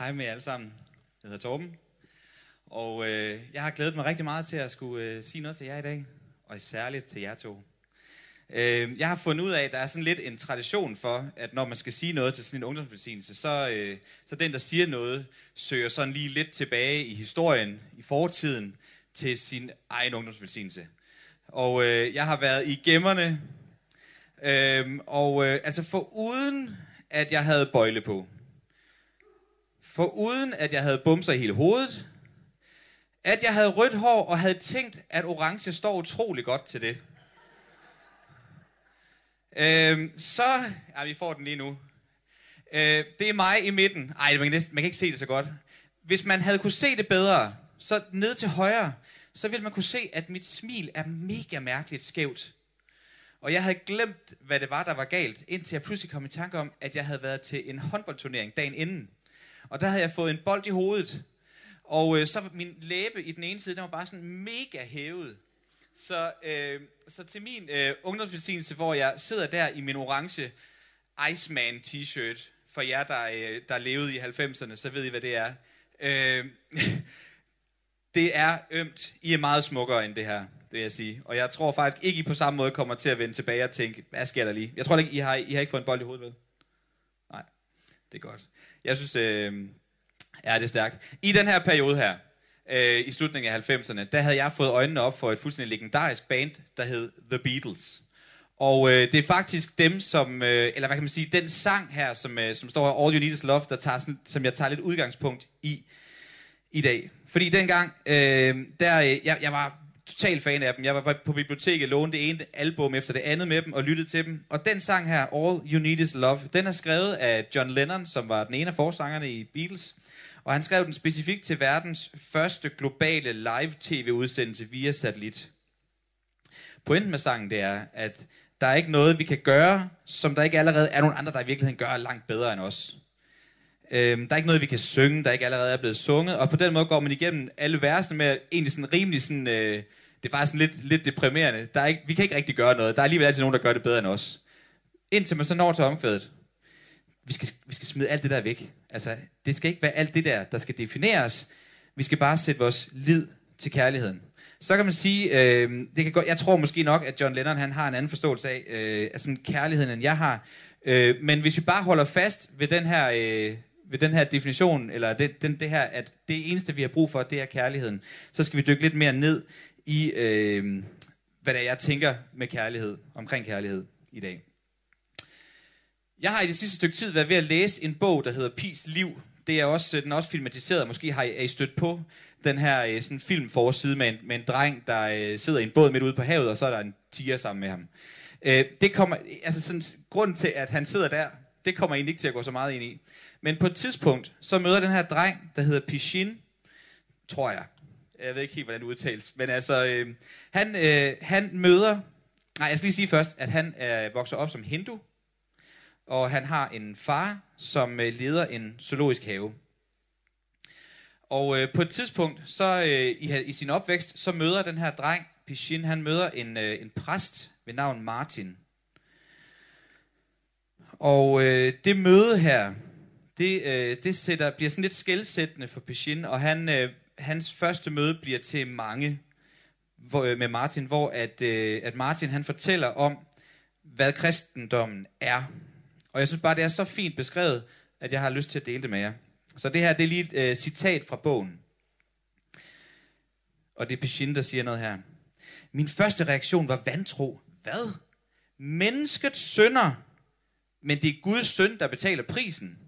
Hej med jer alle sammen. Jeg hedder Torben. Og øh, jeg har glædet mig rigtig meget til at skulle øh, sige noget til jer i dag. Og særligt til jer to. Øh, jeg har fundet ud af, at der er sådan lidt en tradition for, at når man skal sige noget til sådan en ungdomsbetingelse, så, øh, så den, der siger noget, søger sådan lige lidt tilbage i historien, i fortiden, til sin egen ungdomsbetingelse. Og øh, jeg har været i gemmerne, øh, og øh, altså for uden at jeg havde bøjle på, for uden at jeg havde bumser i hele hovedet, at jeg havde rødt hår og havde tænkt, at orange står utrolig godt til det. Øhm, så, ja, vi får den lige nu. Øh, det er mig i midten. Ej, man kan, næsten, man kan ikke se det så godt. Hvis man havde kunne se det bedre, så ned til højre, så ville man kunne se, at mit smil er mega mærkeligt skævt. Og jeg havde glemt, hvad det var, der var galt, indtil jeg pludselig kom i tanke om, at jeg havde været til en håndboldturnering dagen inden. Og der havde jeg fået en bold i hovedet. Og øh, så var min læbe i den ene side, den var bare sådan mega hævet. Så, øh, så til min øh, ungdomsvelsignelse, hvor jeg sidder der i min orange Iceman t-shirt, for jer, der, øh, der levede i 90'erne, så ved I, hvad det er. Øh, det er ømt. I er meget smukkere end det her, det vil jeg sige. Og jeg tror faktisk ikke, I på samme måde kommer til at vende tilbage og tænke, hvad sker der lige? Jeg tror ikke, I har, I har ikke fået en bold i hovedet, vel? Nej, det er godt. Jeg synes, øh, ja, det er stærkt. I den her periode her, øh, i slutningen af 90'erne, der havde jeg fået øjnene op for et fuldstændig legendarisk band, der hed The Beatles. Og øh, det er faktisk dem, som, øh, eller hvad kan man sige, den sang her, som, øh, som står her, All You Need Is Love, der tager sådan, som jeg tager lidt udgangspunkt i i dag. Fordi dengang, øh, der, øh, jeg, jeg var total fan af dem. Jeg var på biblioteket, lånte det ene album efter det andet med dem og lyttede til dem. Og den sang her, All You Need Is Love, den er skrevet af John Lennon, som var den ene af forsangerne i Beatles. Og han skrev den specifikt til verdens første globale live-tv-udsendelse via satellit. Pointen med sangen, det er, at der er ikke noget, vi kan gøre, som der ikke allerede er nogen andre, der i virkeligheden gør langt bedre end os. Øhm, der er ikke noget, vi kan synge, der ikke allerede er blevet sunget, og på den måde går man igennem alle versene med egentlig sådan rimelig sådan, øh, det er faktisk lidt, lidt deprimerende. Der er ikke, vi kan ikke rigtig gøre noget. Der er alligevel altid nogen, der gør det bedre end os. Indtil man så når til omkvædet. Vi skal, vi skal smide alt det der væk. Altså, det skal ikke være alt det der, der skal defineres. Vi skal bare sætte vores lid til kærligheden. Så kan man sige, øh, det kan gå, jeg tror måske nok, at John Lennon han har en anden forståelse af, øh, af sådan kærligheden, end jeg har. Øh, men hvis vi bare holder fast ved den her, øh, ved den her definition, eller det, den, det her, at det eneste, vi har brug for, det er kærligheden, så skal vi dykke lidt mere ned i, øh, hvad det er, jeg tænker med kærlighed, omkring kærlighed i dag. Jeg har i det sidste stykke tid været ved at læse en bog, der hedder Pis Liv. Det er også, den er også filmatiseret. Måske har I, er I stødt på den her øh, sådan filmforside med en, med en dreng, der øh, sidder i en båd midt ude på havet, og så er der en tiger sammen med ham. Øh, det kommer, altså sådan, grunden til, at han sidder der, det kommer egentlig ikke til at gå så meget ind i. Men på et tidspunkt, så møder den her dreng, der hedder Pichin, tror jeg. Jeg ved ikke helt, hvordan det udtales. Men altså, øh, han, øh, han møder... Nej, jeg skal lige sige først, at han øh, vokser op som hindu. Og han har en far, som øh, leder en zoologisk have. Og øh, på et tidspunkt, så øh, i, i sin opvækst, så møder den her dreng, Pishin, han møder en, øh, en præst ved navn Martin. Og øh, det møde her, det, øh, det sætter, bliver sådan lidt skældsættende for Pishin, og han, øh, hans første møde bliver til mange hvor, øh, med Martin, hvor at, øh, at Martin han fortæller om, hvad kristendommen er. Og jeg synes bare, det er så fint beskrevet, at jeg har lyst til at dele det med jer. Så det her, det er lige et øh, citat fra bogen. Og det er Pichin, der siger noget her. Min første reaktion var vantro. Hvad? Mennesket synder, men det er Guds søn, der betaler prisen.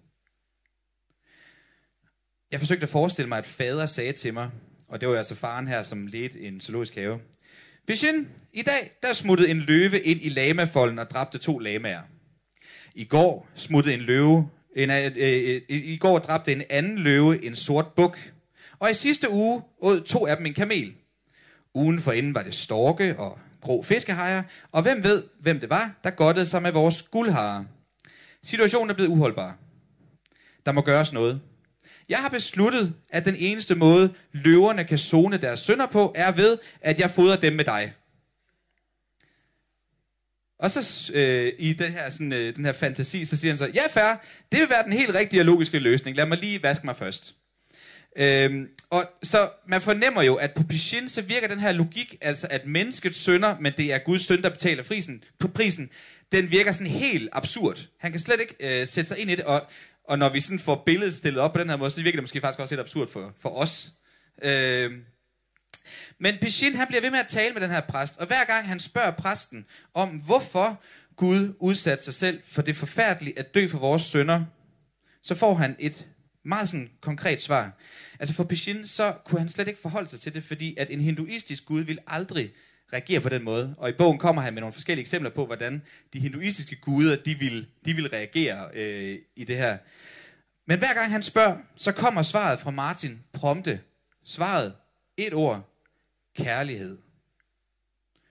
Jeg forsøgte at forestille mig, at fader sagde til mig, og det var altså faren her, som ledte en zoologisk have. Bishin, i dag der smuttede en løve ind i lamafolden og dræbte to lamaer. I går smuttede en løve, en, øh, øh, øh, i går dræbte en anden løve en sort buk. Og i sidste uge åd to af dem en kamel. Ugen for inden var det storke og grå fiskehajer, og hvem ved, hvem det var, der godtede sig med vores guldharer. Situationen er blevet uholdbar. Der må gøres noget. Jeg har besluttet, at den eneste måde, løverne kan zone deres sønder på, er ved, at jeg fodrer dem med dig. Og så øh, i den her, sådan, øh, den her fantasi, så siger han så, ja fair, det vil være den helt rigtige og logiske løsning. Lad mig lige vaske mig først. Øhm, og så man fornemmer jo, at på Pichin, så virker den her logik, altså at mennesket synder, men det er Guds søn, der betaler prisen, på prisen, den virker sådan helt absurd. Han kan slet ikke øh, sætte sig ind i det, og, og når vi sådan får billedet stillet op på den her måde, så virker det måske faktisk også lidt absurd for, for os. Øh, men Pichin, han bliver ved med at tale med den her præst, og hver gang han spørger præsten om, hvorfor Gud udsatte sig selv for det forfærdelige at dø for vores sønder, så får han et meget sådan konkret svar. Altså for Pichin, så kunne han slet ikke forholde sig til det, fordi at en hinduistisk gud vil aldrig reagerer på den måde. Og i bogen kommer han med nogle forskellige eksempler på, hvordan de hinduistiske guder, de vil, de vil reagere øh, i det her. Men hver gang han spørger, så kommer svaret fra Martin prompte. Svaret, et ord, kærlighed.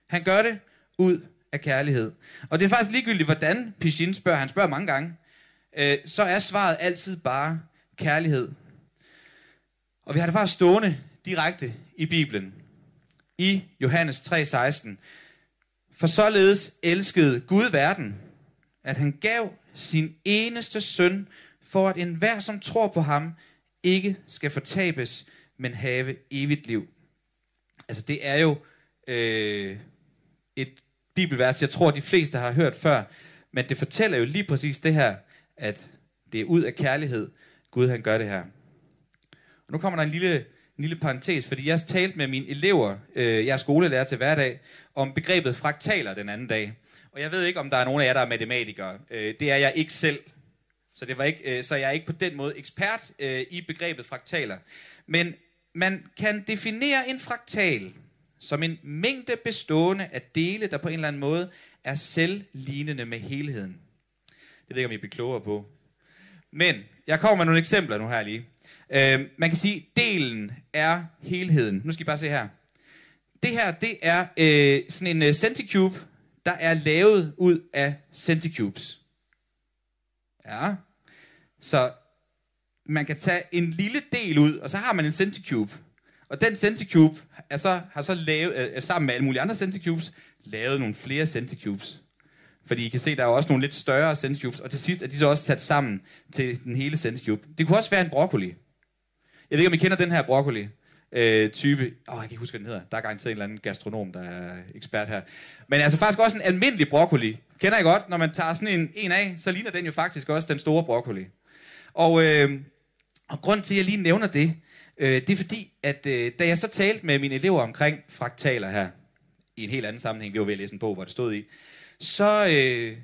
Han gør det ud af kærlighed. Og det er faktisk ligegyldigt, hvordan Pichin spørger. Han spørger mange gange. Øh, så er svaret altid bare kærlighed. Og vi har det faktisk stående direkte i Bibelen. I Johannes 3:16. For således elskede Gud verden, at han gav sin eneste søn, for at enhver, som tror på ham, ikke skal fortabes, men have evigt liv. Altså det er jo øh, et bibelvers, jeg tror de fleste har hørt før, men det fortæller jo lige præcis det her, at det er ud af kærlighed, Gud han gør det her. Og nu kommer der en lille, en lille parentes, fordi jeg talte med mine elever, øh, jeg er skolelærer til hverdag, om begrebet fraktaler den anden dag. Og jeg ved ikke, om der er nogen af jer, der er matematikere. Øh, det er jeg ikke selv. Så, det var ikke, øh, så jeg er ikke på den måde ekspert øh, i begrebet fraktaler. Men man kan definere en fraktal som en mængde bestående af dele, der på en eller anden måde er selvlignende med helheden. Det ved jeg ikke, om I bliver klogere på. Men jeg kommer med nogle eksempler nu her lige. Øh, man kan sige, delen er helheden. Nu skal I bare se her. Det her, det er øh, sådan en uh, centicube, der er lavet ud af centicubes. Ja. Så man kan tage en lille del ud, og så har man en centicube. Og den centicube er så, har så lavet, øh, øh sammen med alle mulige andre centicubes, lavet nogle flere centicubes. Fordi I kan se, der er også nogle lidt større centicubes, og til sidst er de så også sat sammen til den hele centicube. Det kunne også være en broccoli. Jeg ved ikke, om I kender den her broccoli øh, type. Åh, oh, jeg kan ikke huske, hvad den hedder. Der er garanteret en eller anden gastronom, der er ekspert her. Men altså faktisk også en almindelig broccoli. Kender I godt? Når man tager sådan en, en af, så ligner den jo faktisk også den store broccoli. Og, øh, og grund til, at jeg lige nævner det, øh, det er fordi, at øh, da jeg så talte med mine elever omkring fraktaler her, i en helt anden sammenhæng, vi var ved at læse en bog, hvor det stod i, så... Øh,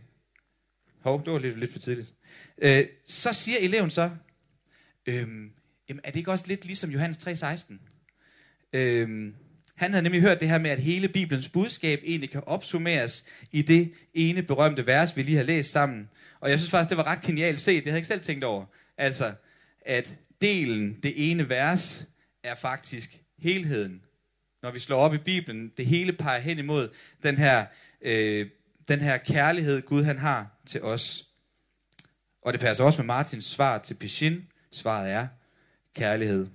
hov, det var lidt, lidt for tidligt. Øh, så siger eleven så, øh, jamen, er det ikke også lidt ligesom Johannes 3,16? Øhm, han havde nemlig hørt det her med, at hele Bibelens budskab egentlig kan opsummeres i det ene berømte vers, vi lige har læst sammen. Og jeg synes faktisk, det var ret genialt set. Det havde jeg ikke selv tænkt over. Altså, at delen, det ene vers, er faktisk helheden. Når vi slår op i Bibelen, det hele peger hen imod den her øh, den her kærlighed, Gud han har til os. Og det passer også med Martins svar til Pichin. Svaret er kærlighed.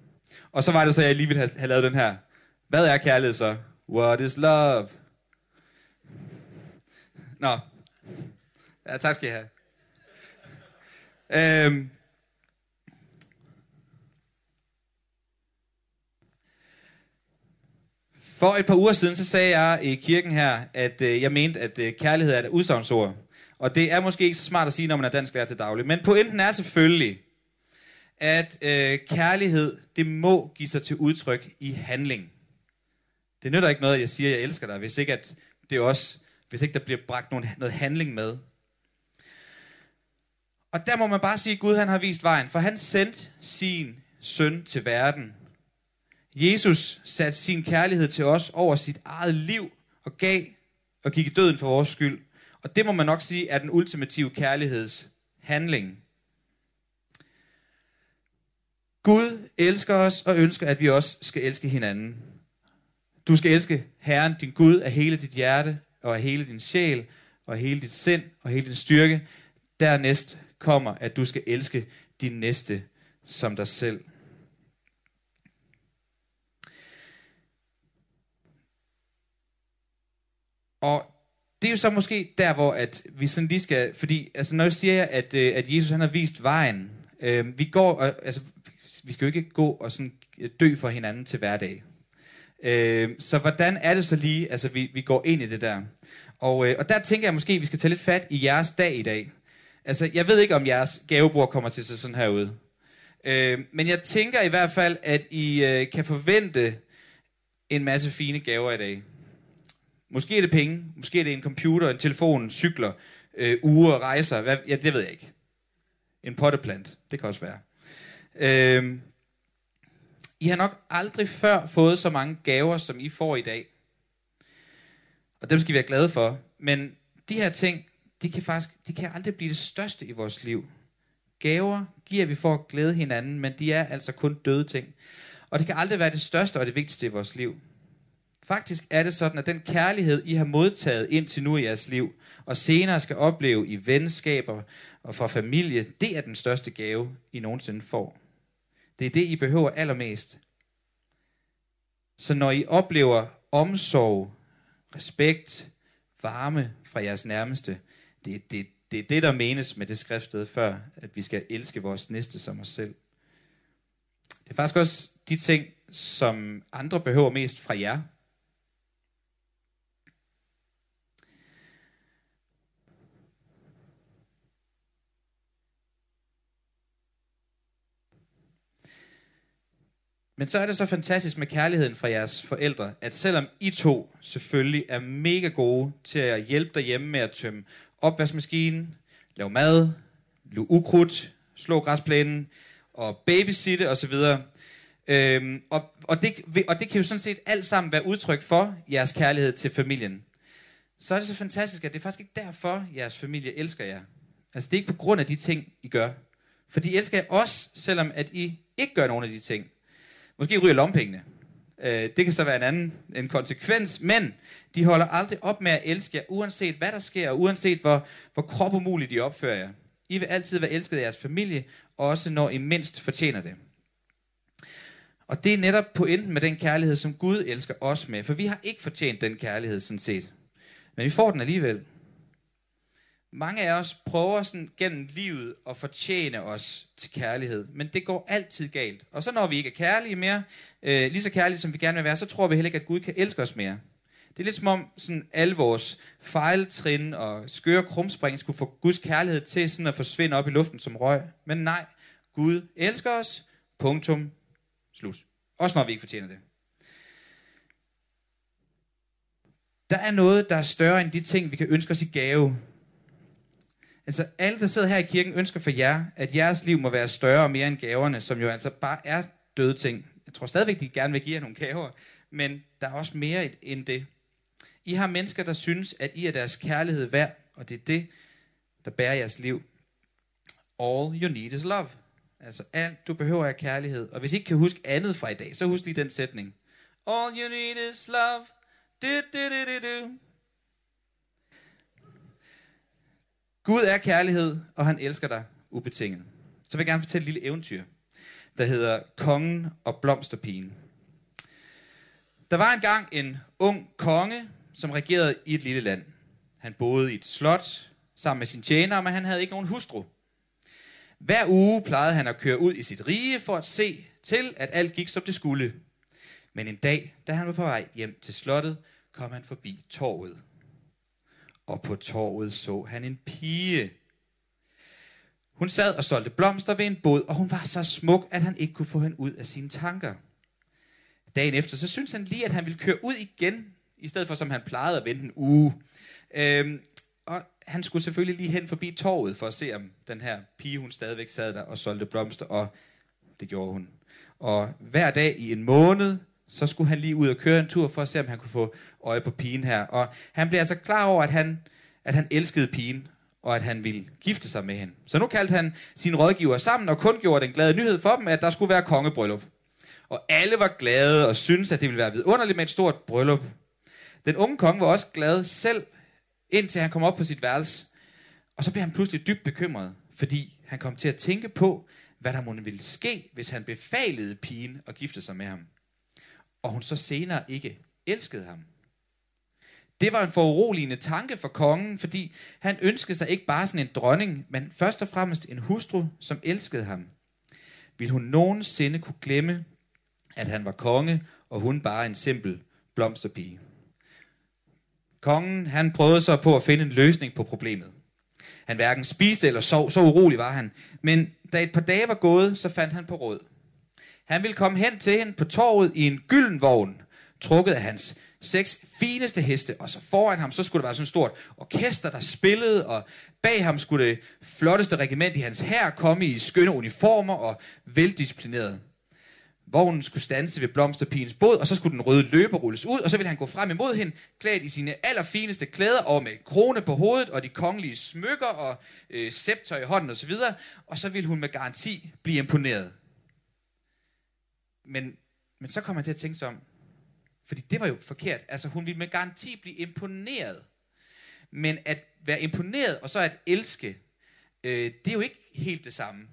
Og så var det så, jeg lige ville have, have lavet den her. Hvad er kærlighed så? What is love? Nå. Ja, tak skal I have. Øhm, For et par uger siden, så sagde jeg i kirken her, at øh, jeg mente, at øh, kærlighed er et udsagnsord. Og det er måske ikke så smart at sige, når man er dansk lærer til daglig. Men pointen er selvfølgelig, at øh, kærlighed, det må give sig til udtryk i handling. Det nytter ikke noget, at jeg siger, at jeg elsker dig, hvis ikke, at det også, hvis ikke der bliver bragt nogen, noget handling med. Og der må man bare sige, at Gud han har vist vejen, for han sendte sin søn til verden Jesus satte sin kærlighed til os over sit eget liv og gav og gik i døden for vores skyld. Og det må man nok sige er den ultimative kærlighedshandling. Gud elsker os og ønsker, at vi også skal elske hinanden. Du skal elske Herren, din Gud, af hele dit hjerte og af hele din sjæl og af hele dit sind og hele din styrke. Dernæst kommer, at du skal elske din næste som dig selv. Og det er jo så måske der, hvor at vi sådan lige skal... Fordi altså, når jeg siger, at, øh, at Jesus han har vist vejen, øh, vi går... Øh, altså, vi skal jo ikke gå og sådan øh, dø for hinanden til hverdag. Øh, så hvordan er det så lige, altså vi, vi går ind i det der? Og, øh, og der tænker jeg måske, at vi skal tage lidt fat i jeres dag i dag. Altså, jeg ved ikke, om jeres gavebord kommer til at se sådan her ud. Øh, men jeg tænker i hvert fald, at I øh, kan forvente en masse fine gaver i dag. Måske er det penge, måske er det en computer, en telefon, cykler, øh, uger, rejser, hvad, ja, det ved jeg ikke. En potteplant, det kan også være. Øh, I har nok aldrig før fået så mange gaver, som I får i dag. Og dem skal vi være glade for. Men de her ting, de kan faktisk de kan aldrig blive det største i vores liv. Gaver giver vi for at glæde hinanden, men de er altså kun døde ting. Og det kan aldrig være det største og det vigtigste i vores liv. Faktisk er det sådan, at den kærlighed, I har modtaget indtil nu i jeres liv, og senere skal opleve i venskaber og fra familie, det er den største gave, I nogensinde får. Det er det, I behøver allermest. Så når I oplever omsorg, respekt, varme fra jeres nærmeste, det, det, det er det, der menes med det skriftsted før, at vi skal elske vores næste som os selv. Det er faktisk også de ting, som andre behøver mest fra jer. Men så er det så fantastisk med kærligheden fra jeres forældre, at selvom I to selvfølgelig er mega gode til at hjælpe derhjemme med at tømme opvaskemaskinen, lave mad, luge ukrudt, slå græsplænen og babysitte osv., øhm, og, og, det, og det kan jo sådan set alt sammen være udtryk for jeres kærlighed til familien. Så er det så fantastisk, at det er faktisk ikke derfor, jeres familie elsker jer. Altså det er ikke på grund af de ting, I gør. For de elsker jer også, selvom at I ikke gør nogen af de ting. Måske ryger lompengene. Øh, det kan så være en anden en konsekvens, men de holder aldrig op med at elske jer, uanset hvad der sker, og uanset hvor, hvor kropumuligt de opfører jer. I vil altid være elsket af jeres familie, også når I mindst fortjener det. Og det er netop pointen med den kærlighed, som Gud elsker os med, for vi har ikke fortjent den kærlighed sådan set. Men vi får den alligevel. Mange af os prøver sådan gennem livet at fortjene os til kærlighed, men det går altid galt. Og så når vi ikke er kærlige mere, øh, lige så kærlige som vi gerne vil være, så tror vi heller ikke, at Gud kan elske os mere. Det er lidt som om sådan alle vores fejltrin og skøre krumspring skulle få Guds kærlighed til sådan at forsvinde op i luften som røg. Men nej, Gud elsker os. Punktum. Slut. Også når vi ikke fortjener det. Der er noget, der er større end de ting, vi kan ønske os i gave. Altså alle, der sidder her i kirken, ønsker for jer, at jeres liv må være større og mere end gaverne, som jo altså bare er døde ting. Jeg tror stadigvæk, de gerne vil give jer nogle gaver, men der er også mere end det. I har mennesker, der synes, at I er deres kærlighed værd, og det er det, der bærer jeres liv. All you need is love. Altså alt, du behøver er kærlighed. Og hvis I ikke kan huske andet fra i dag, så husk lige den sætning. All you need is love. Du, du, du, du, du. Gud er kærlighed, og han elsker dig ubetinget. Så vil jeg gerne fortælle et lille eventyr, der hedder Kongen og Blomsterpigen. Der var engang en ung konge, som regerede i et lille land. Han boede i et slot sammen med sin tjener, men han havde ikke nogen hustru. Hver uge plejede han at køre ud i sit rige for at se til, at alt gik som det skulle. Men en dag, da han var på vej hjem til slottet, kom han forbi torvet og på torvet så han en pige. Hun sad og solgte blomster ved en båd, og hun var så smuk, at han ikke kunne få hende ud af sine tanker. Dagen efter, så syntes han lige, at han ville køre ud igen, i stedet for som han plejede at vente en uge. Øhm, og han skulle selvfølgelig lige hen forbi torvet for at se, om den her pige, hun stadigvæk sad der og solgte blomster, og det gjorde hun. Og hver dag i en måned, så skulle han lige ud og køre en tur for at se, om han kunne få øje på pigen her. Og han blev altså klar over, at han, at han elskede pigen, og at han ville gifte sig med hende. Så nu kaldte han sine rådgiver sammen og kun gjorde den glade nyhed for dem, at der skulle være kongebryllup. Og alle var glade og syntes, at det ville være vidunderligt med et stort bryllup. Den unge konge var også glad selv, indtil han kom op på sit værelse. Og så blev han pludselig dybt bekymret, fordi han kom til at tænke på, hvad der måtte ville ske, hvis han befalede pigen at gifte sig med ham og hun så senere ikke elskede ham. Det var en foruroligende tanke for kongen, fordi han ønskede sig ikke bare sådan en dronning, men først og fremmest en hustru, som elskede ham. Vil hun nogensinde kunne glemme, at han var konge, og hun bare en simpel blomsterpige? Kongen, han prøvede så på at finde en løsning på problemet. Han hverken spiste eller sov, så urolig var han. Men da et par dage var gået, så fandt han på råd. Han ville komme hen til hende på torvet i en gylden vogn, trukket af hans seks fineste heste, og så foran ham, så skulle der være sådan et stort orkester, der spillede, og bag ham skulle det flotteste regiment i hans hær komme i skønne uniformer og veldisciplineret. Vognen skulle stanse ved blomsterpigens båd, og så skulle den røde løber rulles ud, og så ville han gå frem imod hende, klædt i sine allerfineste klæder, og med krone på hovedet, og de kongelige smykker, og øh, scepter i hånden osv., og, og så ville hun med garanti blive imponeret. Men, men så kom han til at tænke sig om, fordi det var jo forkert. Altså hun ville med garanti blive imponeret. Men at være imponeret og så at elske, øh, det er jo ikke helt det samme.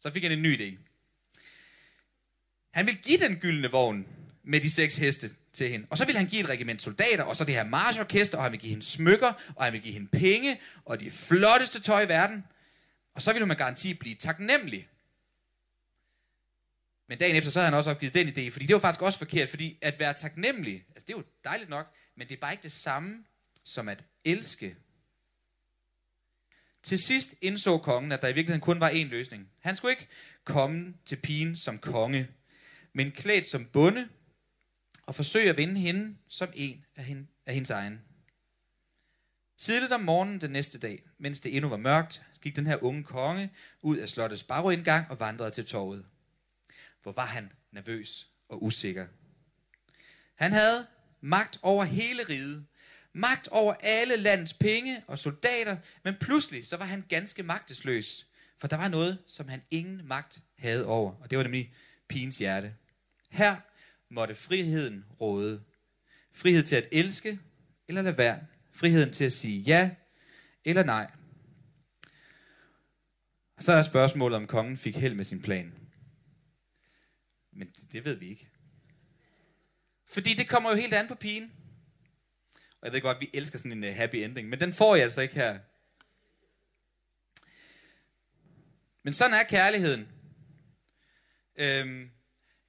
Så fik han en ny idé. Han vil give den gyldne vogn med de seks heste til hende. Og så vil han give et regiment soldater, og så det her marchorkester, og han vil give hende smykker, og han vil give hende penge, og de flotteste tøj i verden. Og så vil hun med garanti blive taknemmelig. Men dagen efter, så havde han også opgivet den idé, fordi det var faktisk også forkert, fordi at være taknemmelig, altså det er jo dejligt nok, men det er bare ikke det samme som at elske. Til sidst indså kongen, at der i virkeligheden kun var én løsning. Han skulle ikke komme til pigen som konge, men klædt som bonde, og forsøge at vinde hende som en af, hende, af hendes egen. Tidligt om morgenen den næste dag, mens det endnu var mørkt, gik den her unge konge ud af slottets baroindgang og vandrede til torvet hvor var han nervøs og usikker. Han havde magt over hele riget, magt over alle landets penge og soldater, men pludselig så var han ganske magtesløs, for der var noget, som han ingen magt havde over, og det var nemlig pigens hjerte. Her måtte friheden råde. Frihed til at elske eller lade være. Friheden til at sige ja eller nej. Og så er spørgsmålet, om kongen fik held med sin plan. Men det, det ved vi ikke. Fordi det kommer jo helt an på pigen. Og jeg ved godt, at vi elsker sådan en øh, happy ending, men den får jeg altså ikke her. Men sådan er kærligheden. Øhm,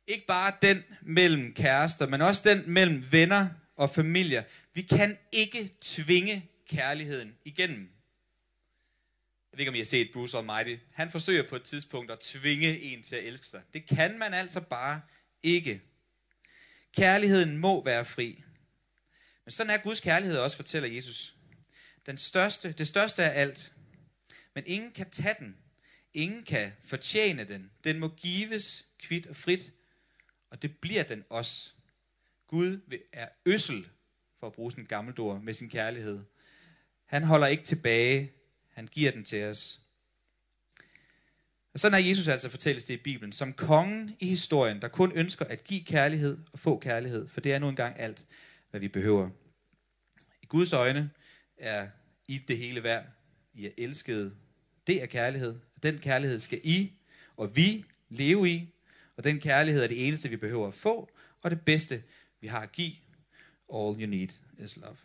ikke bare den mellem kærester, men også den mellem venner og familier. Vi kan ikke tvinge kærligheden igennem. Jeg ved ikke, om I har set Bruce Almighty. Han forsøger på et tidspunkt at tvinge en til at elske sig. Det kan man altså bare ikke. Kærligheden må være fri. Men sådan er Guds kærlighed også, fortæller Jesus. Den største, det største af alt. Men ingen kan tage den. Ingen kan fortjene den. Den må gives kvidt og frit. Og det bliver den også. Gud er øssel, for at bruge sådan et gammelt ord, med sin kærlighed. Han holder ikke tilbage. Han giver den til os. Og sådan er Jesus altså fortælles det i Bibelen, som kongen i historien, der kun ønsker at give kærlighed og få kærlighed, for det er nu engang alt, hvad vi behøver. I Guds øjne er I det hele værd. I er elskede. Det er kærlighed. Den kærlighed skal I og vi leve i, og den kærlighed er det eneste, vi behøver at få, og det bedste, vi har at give. All you need is love.